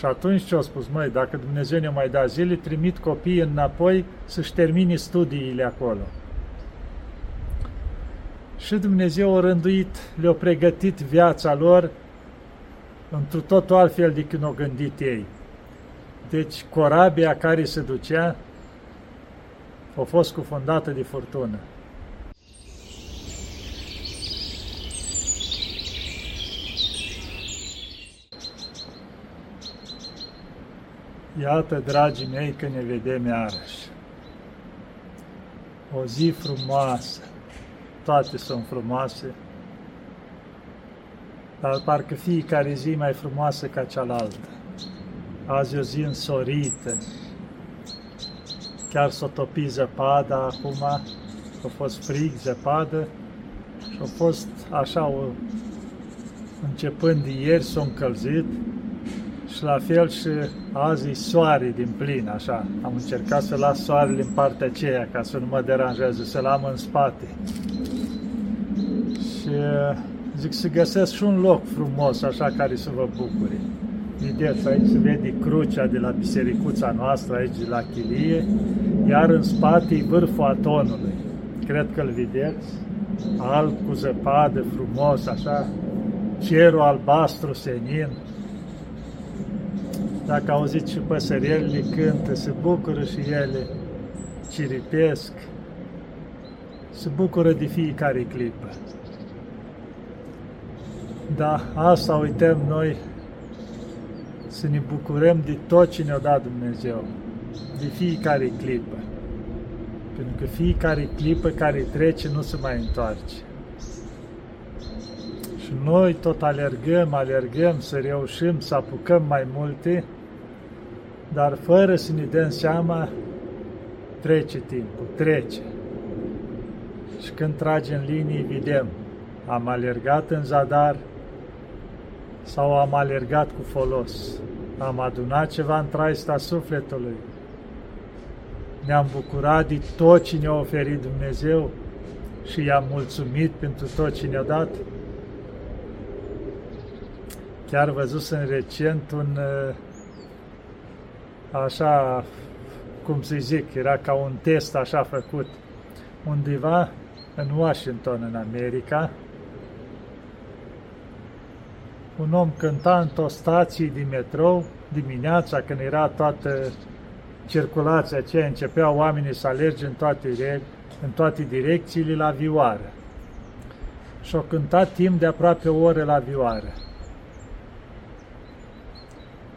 Și atunci ce au spus? Măi, dacă Dumnezeu ne mai da zile, trimit copiii înapoi să-și termine studiile acolo. Și Dumnezeu a rânduit, le-a pregătit viața lor într-un totul altfel decât au gândit ei. Deci corabia care se ducea a fost cufundată de furtună. Iată, dragii mei, că ne vedem iarăși. O zi frumoasă, toate sunt frumoase, dar parcă fiecare zi mai frumoasă ca cealaltă. Azi e o zi însorită, chiar s-o topi zăpada acum, a fost frig, zăpadă. Și a fost așa, o, începând de ieri s-a încălzit și la fel și azi e soare din plin, așa. Am încercat să las soarele în partea aceea ca să nu mă deranjeze, să-l am în spate. Și zic să găsesc și un loc frumos, așa, care să vă bucure. Vedeți, aici se vede crucea de la bisericuța noastră, aici de la chilie, iar în spate e vârful atonului. Cred că îl vedeți, alb cu zăpadă, frumos, așa, cerul albastru senin. Dacă auziți și păsărielile cântă, se bucură și ele, ciripesc, se bucură de fiecare clipă. Da, asta uităm noi să ne bucurăm de tot ce ne-a dat Dumnezeu, de fiecare clipă. Pentru că fiecare clipă care trece nu se mai întoarce. Și noi tot alergăm, alergăm să reușim să apucăm mai multe, dar fără să ne dăm seama, trece timpul, trece. Și când trage în linii, vedem, am alergat în zadar, sau am alergat cu folos? Am adunat ceva în traista sufletului? Ne-am bucurat de tot ce ne-a oferit Dumnezeu și i-am mulțumit pentru tot ce ne-a dat? Chiar în recent un așa, cum să zic, era ca un test așa făcut undeva în Washington, în America, un om cânta într-o stație din metrou dimineața, când era toată circulația aceea, începeau oamenii să alerge în toate, în toate direcțiile la vioară. Și au cântat timp de aproape o oră la vioară.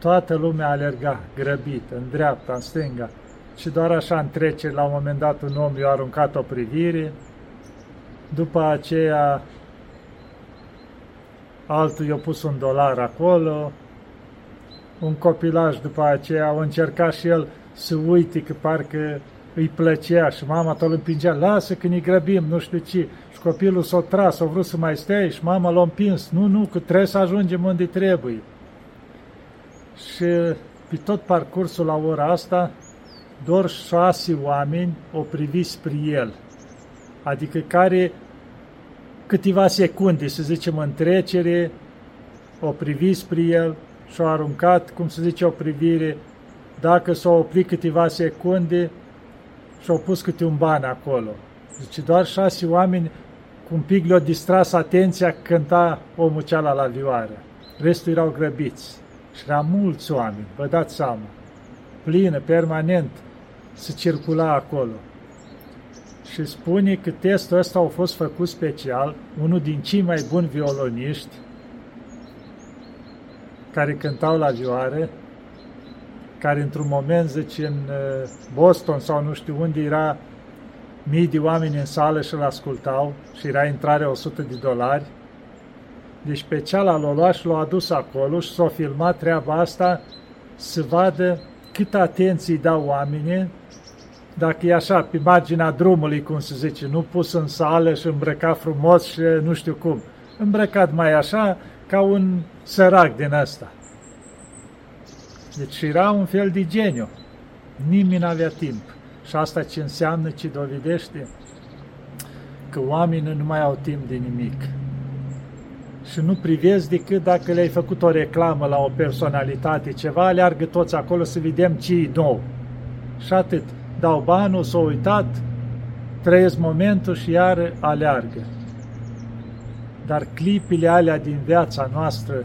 Toată lumea alerga, grăbit, în dreapta, în stânga, și doar așa în trecere, la un moment dat, un om i-a aruncat o privire, după aceea altul i-a pus un dolar acolo, un copilaj după aceea a încercat și el să uite că parcă îi plăcea și mama tot îl împingea, lasă că ne grăbim, nu știu ce. Și copilul s-a tras, a vrut să mai stea și mama l-a împins, nu, nu, că trebuie să ajungem unde trebuie. Și pe tot parcursul la ora asta, doar șase oameni o privit spre el, adică care câteva secunde, să zicem, în trecere, o privi spre el și a aruncat, cum să zice, o privire, dacă s-a oprit câteva secunde și au pus câte un ban acolo. Deci doar șase oameni cu un pic le-au distras atenția cânta omul ceala la vioară. Restul erau grăbiți. Și erau mulți oameni, vă dați seama. Plină, permanent, se circula acolo și spune că testul ăsta a fost făcut special, unul din cei mai buni violoniști care cântau la vioare, care într-un moment, zice, în uh, Boston sau nu știu unde era mii de oameni în sală și îl ascultau și era intrare 100 de dolari. Deci pe ceala l-a luat și l-a adus acolo și s-a filmat treaba asta să vadă cât atenție dau oamenii dacă e așa, pe marginea drumului, cum se zice, nu pus în sală și îmbrăcat frumos și nu știu cum. Îmbrăcat mai așa, ca un sărac din ăsta. Deci era un fel de geniu. Nimeni nu avea timp. Și asta ce înseamnă, ce dovedește? Că oamenii nu mai au timp de nimic. Și nu privezi decât dacă le-ai făcut o reclamă la o personalitate, ceva, aleargă toți acolo să vedem ce e nou. Și atât. Dau banul, s-au uitat, trăiesc momentul și iar aleargă. Dar clipile alea din viața noastră,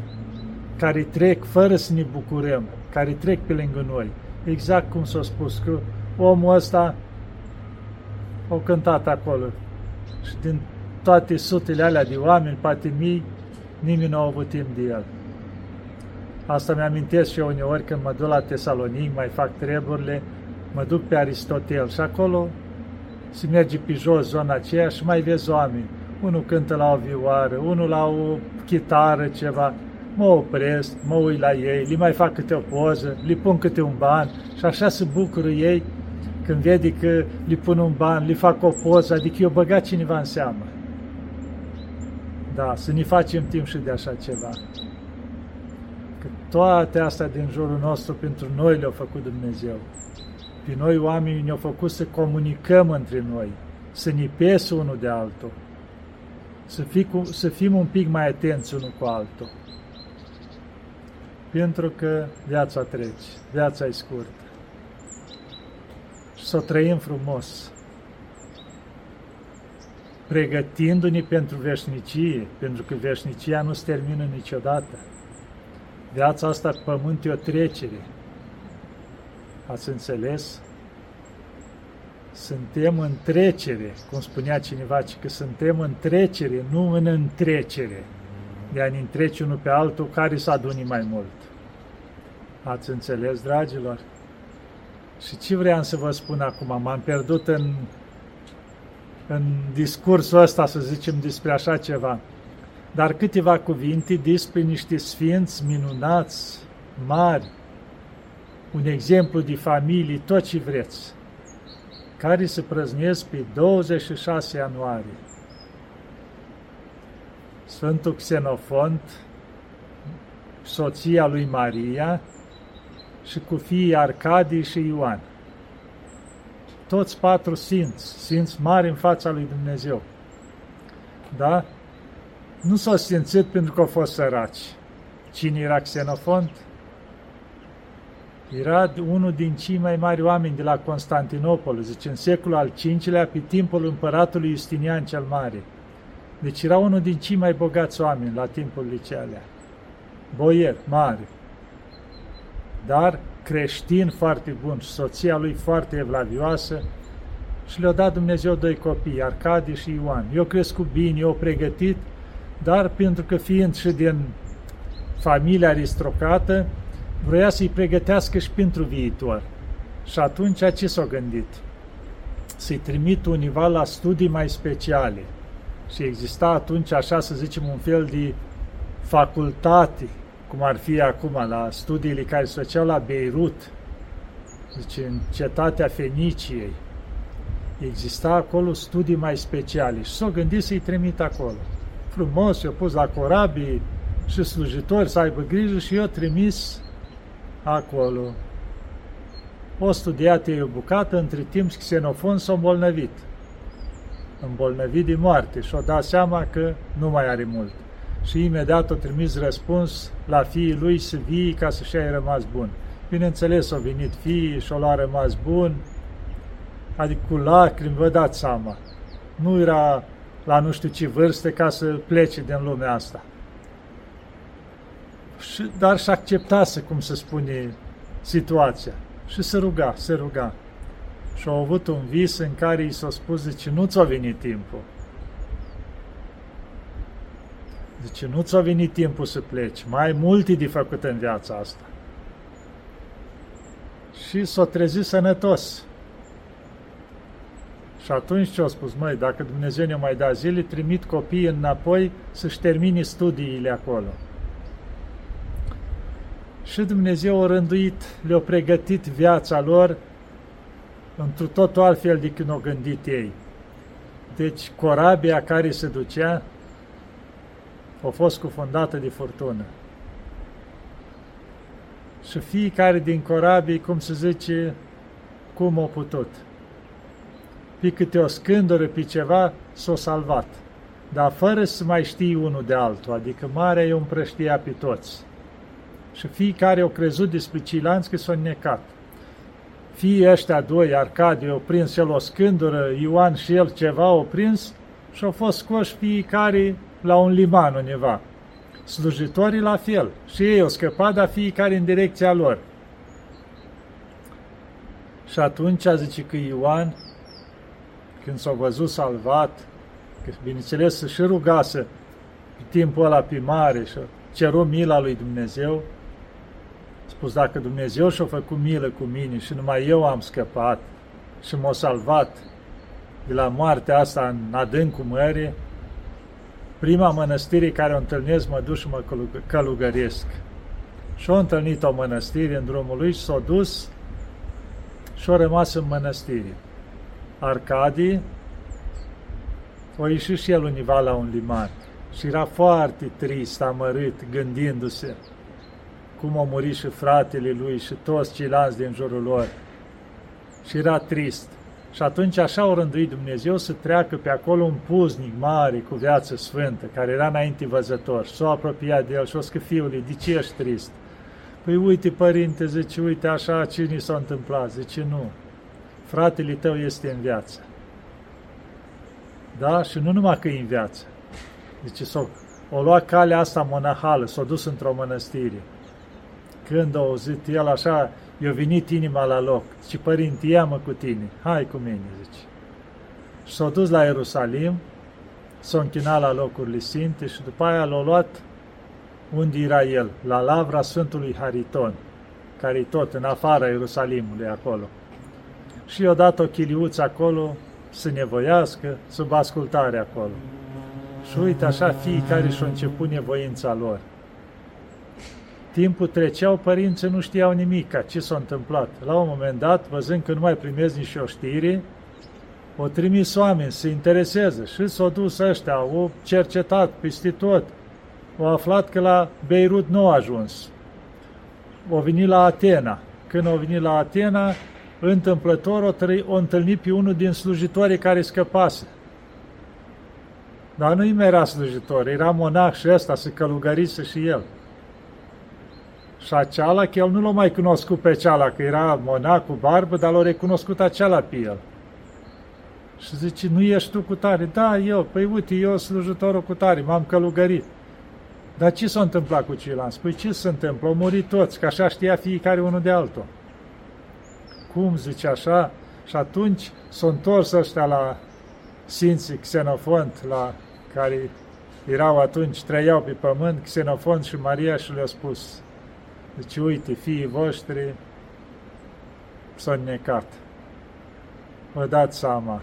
care trec fără să ne bucurăm, care trec pe lângă noi, exact cum s-a spus, că omul ăsta o cântat acolo și din toate sutele alea de oameni, poate mii, nimeni nu a avut timp de el. Asta mi-amintesc și eu uneori când mă duc la Tesalonic, mai fac treburile, mă duc pe Aristotel și acolo se merge pe jos zona aceea și mai vezi oameni. Unul cântă la o vioară, unul la o chitară, ceva. Mă opresc, mă uit la ei, li mai fac câte o poză, li pun câte un ban și așa se bucură ei când vede că li pun un ban, li fac o poză, adică eu băgat cineva în seamă. Da, să ne facem timp și de așa ceva. Că toate astea din jurul nostru pentru noi le-a făcut Dumnezeu. Pe noi oamenii ne-au făcut să comunicăm între noi, să ne pese unul de altul, să, fi cu, să fim un pic mai atenți unul cu altul. Pentru că viața trece, viața e scurtă. Și să o trăim frumos, pregătindu-ne pentru veșnicie, pentru că veșnicia nu se termină niciodată. Viața asta pe pământ e o trecere. Ați înțeles? Suntem în trecere, cum spunea cineva, că suntem în trecere, nu în întrecere, de a ne întrece unul pe altul care să aduni mai mult. Ați înțeles, dragilor? Și ce vreau să vă spun acum? M-am pierdut în în discursul ăsta, să zicem, despre așa ceva. Dar câteva cuvinte despre niște sfinți minunați, mari, un exemplu de familie, tot ce vreți, care se prăznesc pe 26 ianuarie. Sfântul Xenofont, soția lui Maria și cu fiii Arcadii și Ioan toți patru sfinți, sfinți mari în fața lui Dumnezeu. Da? Nu s-au sfințit pentru că au fost săraci. Cine era Xenofont? Era unul din cei mai mari oameni de la Constantinopol, zice, în secolul al V-lea, pe timpul împăratului Justinian cel Mare. Deci era unul din cei mai bogați oameni la timpul licealea. Boier, mare. Dar creștin foarte bun, soția lui foarte evlavioasă și le-a dat Dumnezeu doi copii, Arcadi și Ioan. Eu crescut bine, eu pregătit, dar pentru că fiind și din familia aristocrată, vroia să-i pregătească și pentru viitor. Și atunci ce s-a gândit? Să-i trimit univa la studii mai speciale. Și exista atunci, așa să zicem, un fel de facultate cum ar fi acum la studiile care se făceau la Beirut, zice, în cetatea Feniciei, exista acolo studii mai speciale și s-au gândit să-i trimit acolo. Frumos, i-au pus la corabii și slujitori să aibă grijă și eu trimis acolo. O studiat ei o bucată, între timp Xenofon s-a îmbolnăvit. Îmbolnăvit de moarte și-o dat seama că nu mai are mult și imediat o trimis răspuns la fiii lui să vii ca să-și ai rămas bun. Bineînțeles, au venit fiii și au rămas bun, adică cu lacrimi, vă dați seama. Nu era la nu știu ce vârste ca să plece din lumea asta. Și, dar și acceptase, cum se spune, situația. Și se ruga, se ruga. Și au avut un vis în care i s-a spus, zice, nu ți-a venit timpul Zice, nu ți-a venit timpul să pleci, mai ai multe de făcut în viața asta. Și s-a trezit sănătos. Și atunci ce a spus? Măi, dacă Dumnezeu ne mai da zile, trimit copiii înapoi să-și termine studiile acolo. Și Dumnezeu a rânduit, le-a pregătit viața lor într totul altfel decât au gândit ei. Deci corabia care se ducea a fost cufundată de furtună. Și fiecare din corabii, cum se zice, cum a putut. Pe câte o scândură, pe ceva, s-a salvat. dar fără să mai știi unul de altul, adică marea e împrăștia pe toți. Și fiecare au crezut despre ceilalți că s-au necat. Fii ăștia doi, Arcadiu, au prins el o scândură, Ioan și el ceva au prins și au fost scoși fiecare la un liman undeva. Slujitorii la fel. Și ei au scăpat, dar fiecare în direcția lor. Și atunci zice că Ioan, când s-a văzut salvat, că bineînțeles și rugase pe timpul ăla pe mare și ceru mila lui Dumnezeu, a spus, dacă Dumnezeu și-a făcut milă cu mine și numai eu am scăpat și m-a salvat de la moartea asta în adâncul mării, prima mănăstire care o întâlnesc mă duc și mă călugăresc. Și-a întâlnit o mănăstire în drumul lui și s-a dus și-a rămas în mănăstire. Arcadii a ieșit și el univa la un liman și era foarte trist, amărât, gândindu-se cum au murit și fratele lui și toți ceilalți din jurul lor. Și era trist. Și atunci așa au rânduit Dumnezeu să treacă pe acolo un puznic mare cu viață sfântă, care era înainte văzător. S-a apropiat de el și o că fiule, de ce ești trist? Păi uite, părinte, zice, uite așa ce ni s-a întâmplat. Zice, nu, fratele tău este în viață. Da? Și nu numai că e în viață. Zice, s-o, o lua calea asta monahală, s-a dus într-o mănăstire. Când a auzit el așa, i-a venit inima la loc. Și părinte, ia-mă cu tine, hai cu mine, zice. Și s-a dus la Ierusalim, s-a închinat la locurile sfinte și după aia l-a luat unde era el, la lavra Sfântului Hariton, care e tot în afara Ierusalimului acolo. Și i-a dat o chiliuță acolo să nevoiască, sub ascultare acolo. Și uite așa fiecare și-a început nevoința lor. Timpul treceau, părinții nu știau nimic, ce s-a întâmplat. La un moment dat, văzând că nu mai primez nici o știre, o trimis oameni să se intereseze și s-au dus ăștia, au cercetat peste tot, au aflat că la Beirut nu a ajuns. Au venit la Atena. Când au venit la Atena, întâmplător o, trăi, o întâlnit pe unul din slujitorii care scăpase. Dar nu-i mai era slujitor, era monah și ăsta, se călugărise și el. Și aceala, că el nu l-a mai cunoscut pe ceala, că era monah cu barbă, dar l-a recunoscut aceala pe el. Și zice, nu ești tu cu tare? Da, eu. Păi uite, eu slujitorul cu tare, m-am călugărit. Dar ce s-a întâmplat cu ceilalți? Păi ce se întâmplă? Au murit toți, că așa știa fiecare unul de altul. Cum zice așa? Și atunci s-a întors ăștia la Sfinții Xenofont, la care erau atunci, trăiau pe pământ, Xenofont și Maria și le-a spus, deci, uite, fiii voștri s-au necat. Vă dați seama.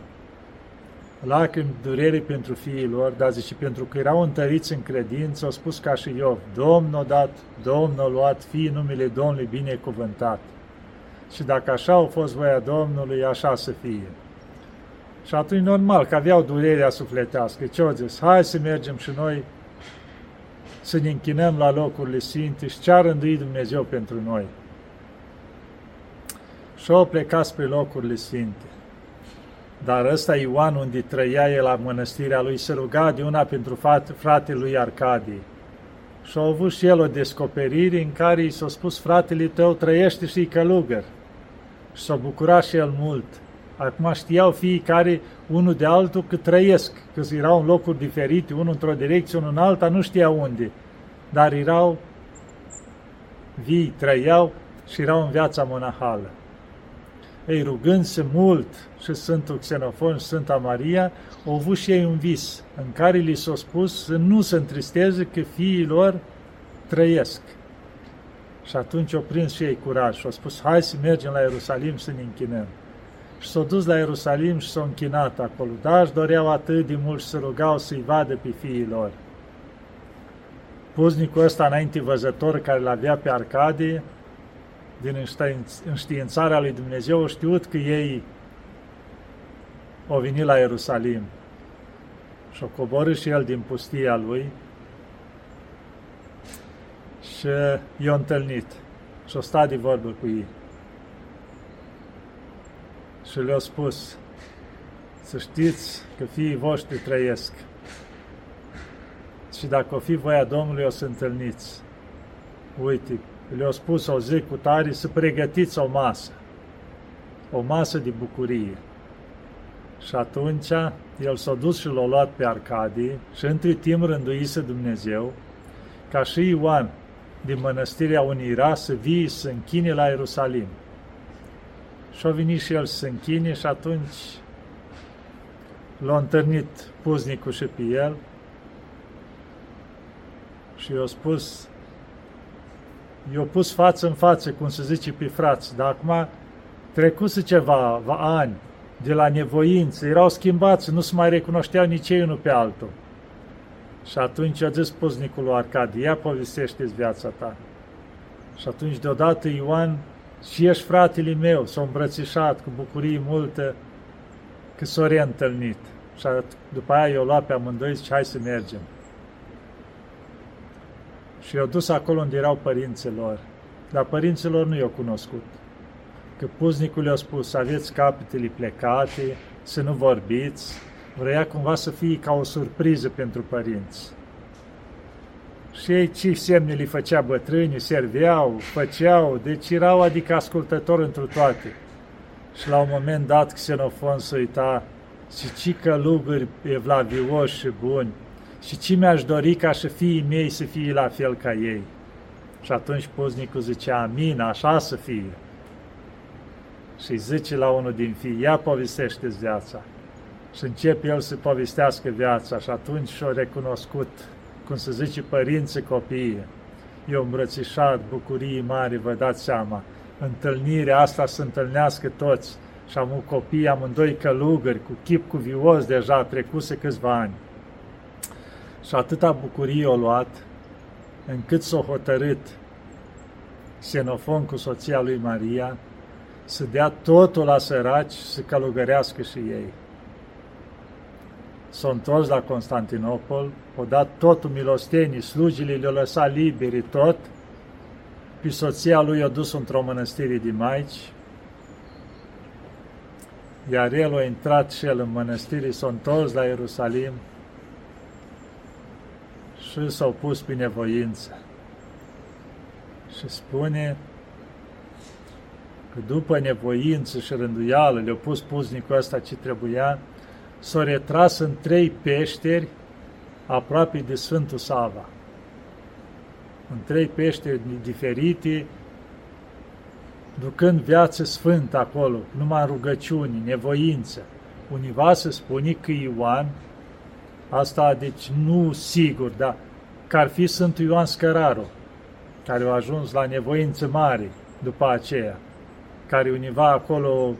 Lacrimi, durere pentru fiii lor, dar zice, pentru că erau întăriți în credință, au spus ca și eu, Domnul a dat, Domnul a luat, fii numele Domnului binecuvântat. Și dacă așa au fost voia Domnului, așa să fie. Și atunci normal că aveau durerea sufletească. Ce au zis? Hai să mergem și noi să ne închinăm la locurile sfinte și ce-a rânduit Dumnezeu pentru noi. Și au plecat spre locurile sfinte. Dar ăsta Ioan, unde trăia el la mănăstirea lui, se ruga de una pentru fratele lui Arcadie. Și a avut și el o descoperire în care i s-a spus, fratele tău trăiește și călugăr. Și s-a bucurat și el mult. Acum știau fiecare unul de altul că trăiesc, că erau în locuri diferite, unul într-o direcție, unul în alta, nu știau unde, dar erau vii, trăiau și erau în viața monahală. Ei, rugând-se mult și Sfântul Xenofon și Sfânta Maria, au avut și ei un vis în care li s-a spus să nu se întristeze că fiii lor trăiesc. Și atunci au prins și ei curaj și au spus, hai să mergem la Ierusalim să ne închinăm și s-au dus la Ierusalim și s-au închinat acolo. Dar își doreau atât de mult și se rugau să-i vadă pe fiii lor. Puznicul ăsta înainte văzător care l avea pe Arcadie, din înștiințarea lui Dumnezeu, a știut că ei au venit la Ierusalim și au coborât și el din pustia lui și i-a întâlnit și a stat de vorbă cu ei și le-a spus să știți că fiii voștri trăiesc. și dacă o fi voia Domnului, o să întâlniți. Uite, le-au spus o zi cu tare să pregătiți o masă, o masă de bucurie. Și atunci el s-a dus și l-a luat pe Arcadie și între timp rânduise Dumnezeu ca și Ioan din mănăstirea Unira să vii să închine la Ierusalim. Și a venit și el să închine și atunci l-a întâlnit puznicul și pe el și i-a spus, i-a pus față în față, cum se zice pe frați, dar acum trecuse ceva ani de la nevoință, erau schimbați, nu se mai recunoșteau nici ei unul pe altul. Și atunci a zis puznicul lui Arcadie, ia povestește viața ta. Și atunci deodată Ioan, și ești fratele meu, s-a îmbrățișat cu bucurie multă că s-a reîntâlnit. Și după aia i-au luat pe amândoi și hai să mergem. Și i-au dus acolo unde erau părinții lor. Dar părinții lor nu i-au cunoscut. Că puznicul i-a spus, aveți capetele plecate, să nu vorbiți, vrea cumva să fie ca o surpriză pentru părinți. Și ei ce semne li făcea bătrânii, serveau, făceau, deci erau adică ascultători întru toate. Și la un moment dat Xenofon se uita și ce călugări evlavioși și buni și ce mi-aș dori ca și fiii mei să fie la fel ca ei. Și atunci puznicul zicea, amin, așa să fie. Și zice la unul din fii, ia povestește viața și începe el să povestească viața și atunci și-o recunoscut, cum se zice, părinții copiii. Eu îmbrățișat, bucurii mari, vă dați seama. Întâlnirea asta să întâlnească toți și am un copii, amândoi călugări, cu chip cuvios deja, trecuse câțiva ani. Și atâta bucurie o luat, încât s-o hotărât Xenofon cu soția lui Maria, să dea totul la săraci să călugărească și ei s-a întors la Constantinopol, o dat totul milostenii, slujile le-au lăsat liberi tot, pe soția lui a dus într-o mănăstire de maici, iar el a intrat și el în mănăstire, s-a întors la Ierusalim și s-au pus pe nevoință. Și spune că după nevoință și rânduială le-a pus puznicul ăsta ce trebuia, s-a retras în trei peșteri aproape de Sfântul Sava. În trei peșteri diferite, ducând viață sfântă acolo, numai în rugăciuni, nevoință. Univa se spune că Ioan, asta deci nu sigur, dar că ar fi Sfântul Ioan Scăraru, care a ajuns la nevoință mare după aceea, care univa acolo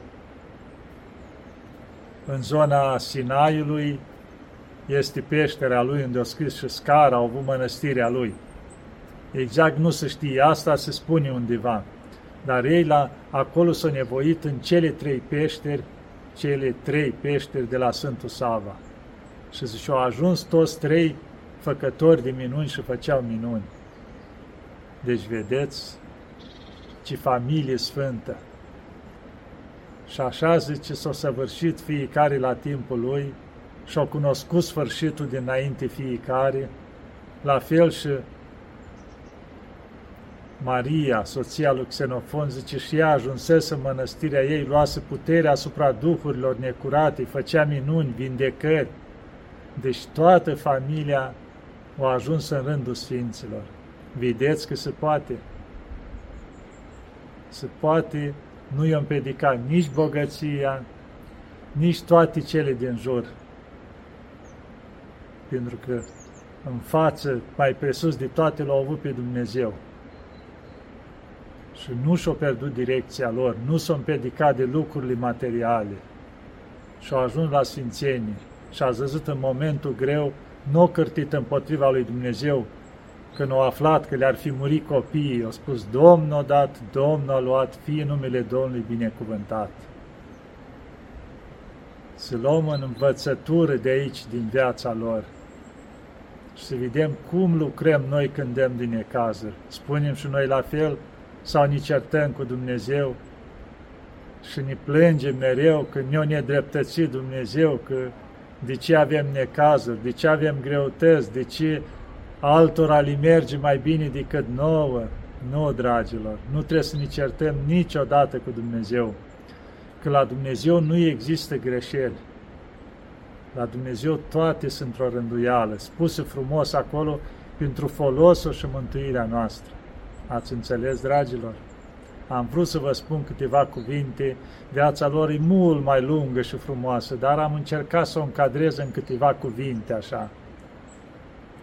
în zona Sinaiului este peștera lui unde a scris și scara, au avut mănăstirea lui. Exact nu se știe asta, se spune undeva. Dar ei la, acolo s-au nevoit în cele trei peșteri, cele trei peșteri de la Sfântul Sava. Și și-au ajuns toți trei făcători de minuni și făceau minuni. Deci vedeți ce familie sfântă. Și așa zice, s-a săvârșit fiecare la timpul lui și au cunoscut sfârșitul dinainte fiecare, la fel și Maria, soția lui Xenofon, zice, și ea ajunsese în mănăstirea ei, luase puterea asupra duhurilor necurate, făcea minuni, vindecări. Deci toată familia a ajuns în rândul Sfinților. Vedeți că se poate. Se poate nu i-a împiedicat nici bogăția, nici toate cele din jur. Pentru că în față, mai presus de toate, l-au avut pe Dumnezeu. Și nu și-au pierdut direcția lor, nu s-au împiedicat de lucrurile materiale. Și au ajuns la sfințenie și a zăzut în momentul greu, nu o cârtit împotriva lui Dumnezeu, când au aflat că le-ar fi murit copiii, au spus, Domnul a dat, Domnul a luat, fie numele Domnului binecuvântat. Să luăm în învățătură de aici, din viața lor, și să vedem cum lucrăm noi când dăm din necazuri. Spunem și noi la fel sau ne certăm cu Dumnezeu și ne plângem mereu că ne-o nedreptățit Dumnezeu, că de ce avem necazuri, de ce avem greutăți, de ce altora li merge mai bine decât nouă. Nu, dragilor, nu trebuie să ne certăm niciodată cu Dumnezeu, că la Dumnezeu nu există greșeli. La Dumnezeu toate sunt într-o rânduială, spuse frumos acolo pentru folosul și mântuirea noastră. Ați înțeles, dragilor? Am vrut să vă spun câteva cuvinte, viața lor e mult mai lungă și frumoasă, dar am încercat să o încadrez în câteva cuvinte așa,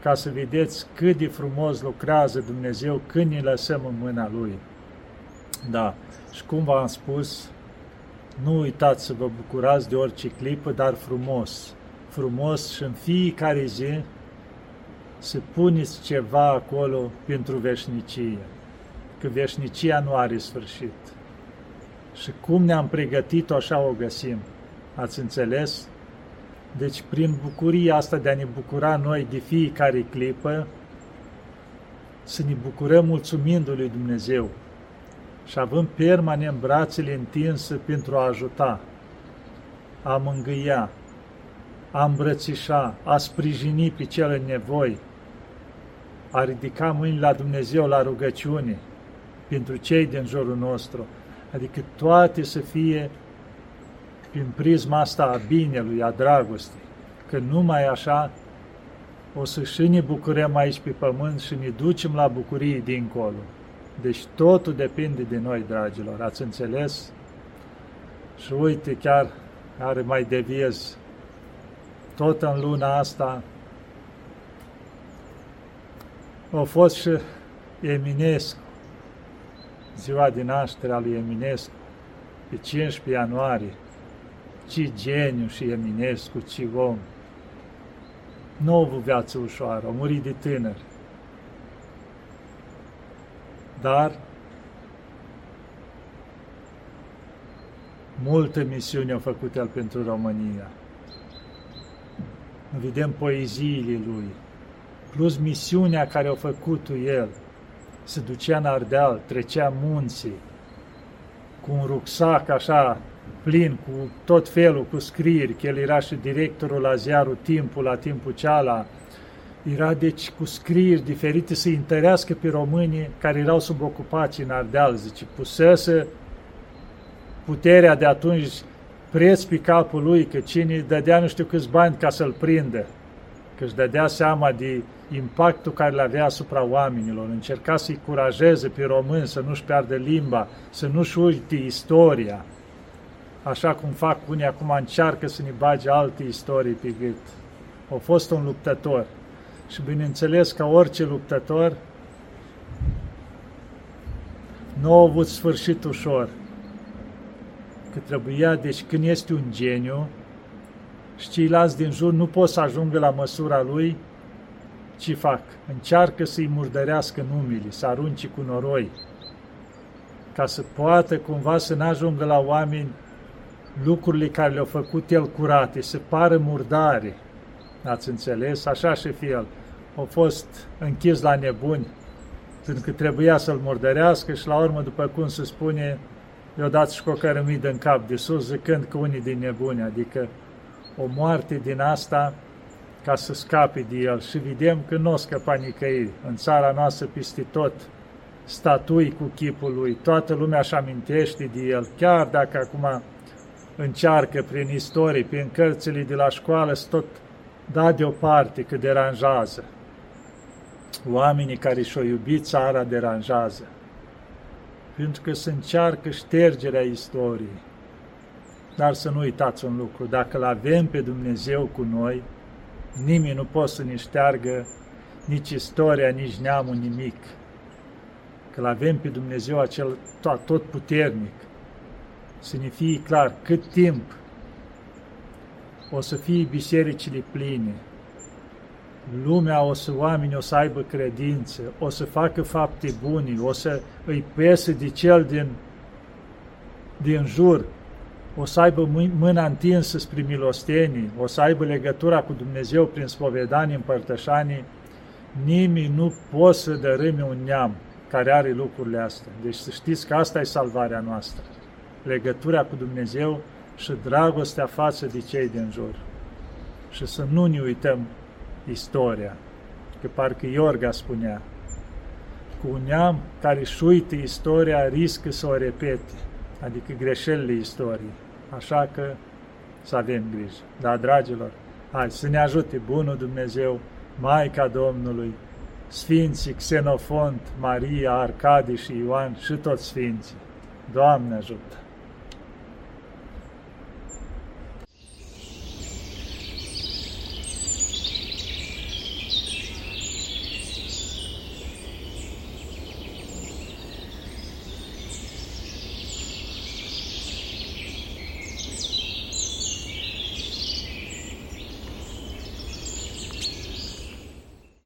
ca să vedeți cât de frumos lucrează Dumnezeu când ne lăsăm în mâna Lui. Da, și cum v-am spus, nu uitați să vă bucurați de orice clipă, dar frumos, frumos și în fiecare zi să puneți ceva acolo pentru veșnicie că veșnicia nu are sfârșit. Și cum ne-am pregătit-o, așa o găsim. Ați înțeles? Deci, prin bucuria asta de a ne bucura noi de fiecare clipă, să ne bucurăm mulțumindu-Lui Dumnezeu și având permanent brațele întinse pentru a ajuta, a mângâia, a îmbrățișa, a sprijini pe cel în nevoi, a ridica mâini la Dumnezeu la rugăciune, pentru cei din jurul nostru. Adică toate să fie prin prisma asta a binelui, a dragostei. Că numai așa o să și ne bucurăm aici pe pământ și ne ducem la bucurie dincolo. Deci totul depinde de noi, dragilor. Ați înțeles? Și uite, chiar care mai deviez tot în luna asta a fost și Eminescu, ziua de naștere a lui Eminescu, pe 15 ianuarie. Ce geniu și Eminescu, ce om! Nu au avut viață ușoară, au murit de tânăr. Dar multe misiuni au făcut el pentru România. Vedem poeziile lui, plus misiunea care au făcut-o el – se ducea în Ardeal, trecea munții, cu un rucsac așa plin cu tot felul, cu scrieri, că el era și directorul la ziarul Timpul, la timpul ceala, era deci cu scrieri diferite să întărească pe românii care erau sub ocupație în Ardeal, zice, pusese puterea de atunci preț pe capul lui, că cine dădea nu știu câți bani ca să-l prindă că își dădea seama de impactul care le avea asupra oamenilor, încerca să-i curajeze pe români să nu-și piardă limba, să nu-și uite istoria, așa cum fac unii acum încearcă să ne bage alte istorii pe gât. A fost un luptător și bineînțeles ca orice luptător nu a avut sfârșit ușor, că trebuia, deci când este un geniu, și ceilalți din jur nu pot să ajungă la măsura lui, ce fac? Încearcă să-i murdărească numele, să arunci cu noroi, ca să poată cumva să nu ajungă la oameni lucrurile care le-au făcut el curate, să pară murdare. Ați înțeles? Așa și fi el. A fost închis la nebuni, pentru că trebuia să-l murdărească și la urmă, după cum se spune, i-a dat și cu o cărămidă în cap de sus, zicând că unii din nebuni, adică o moarte din asta ca să scape de el și vedem că nu o scăpa nicăieri. În țara noastră peste tot statui cu chipul lui, toată lumea își amintește de el, chiar dacă acum încearcă prin istorie, prin cărțile de la școală, să tot da deoparte că deranjează. Oamenii care și-au iubit țara deranjează. Pentru că se încearcă ștergerea istoriei. Dar să nu uitați un lucru, dacă îl avem pe Dumnezeu cu noi, nimeni nu poate să ne șteargă nici istoria, nici neamul, nimic. Că îl avem pe Dumnezeu acel tot puternic. Să ne fie clar cât timp o să fie bisericile pline, lumea o să, oamenii o să aibă credință, o să facă fapte bune, o să îi pese de cel din, din jur, o să aibă mâna întinsă spre milostenii, o să aibă legătura cu Dumnezeu prin spovedanii, împărtășanii, nimeni nu poate să dărâme un neam care are lucrurile astea. Deci să știți că asta e salvarea noastră. Legătura cu Dumnezeu și dragostea față de cei din jur. Și să nu ne uităm istoria. că parcă Iorga spunea, cu un neam care își uită istoria, riscă să o repete, adică greșelile istoriei. Așa că să avem grijă. Da, dragilor, hai să ne ajute Bunul Dumnezeu, Maica Domnului, Sfinții Xenofont, Maria, Arcadi și Ioan și toți Sfinții. Doamne ajută!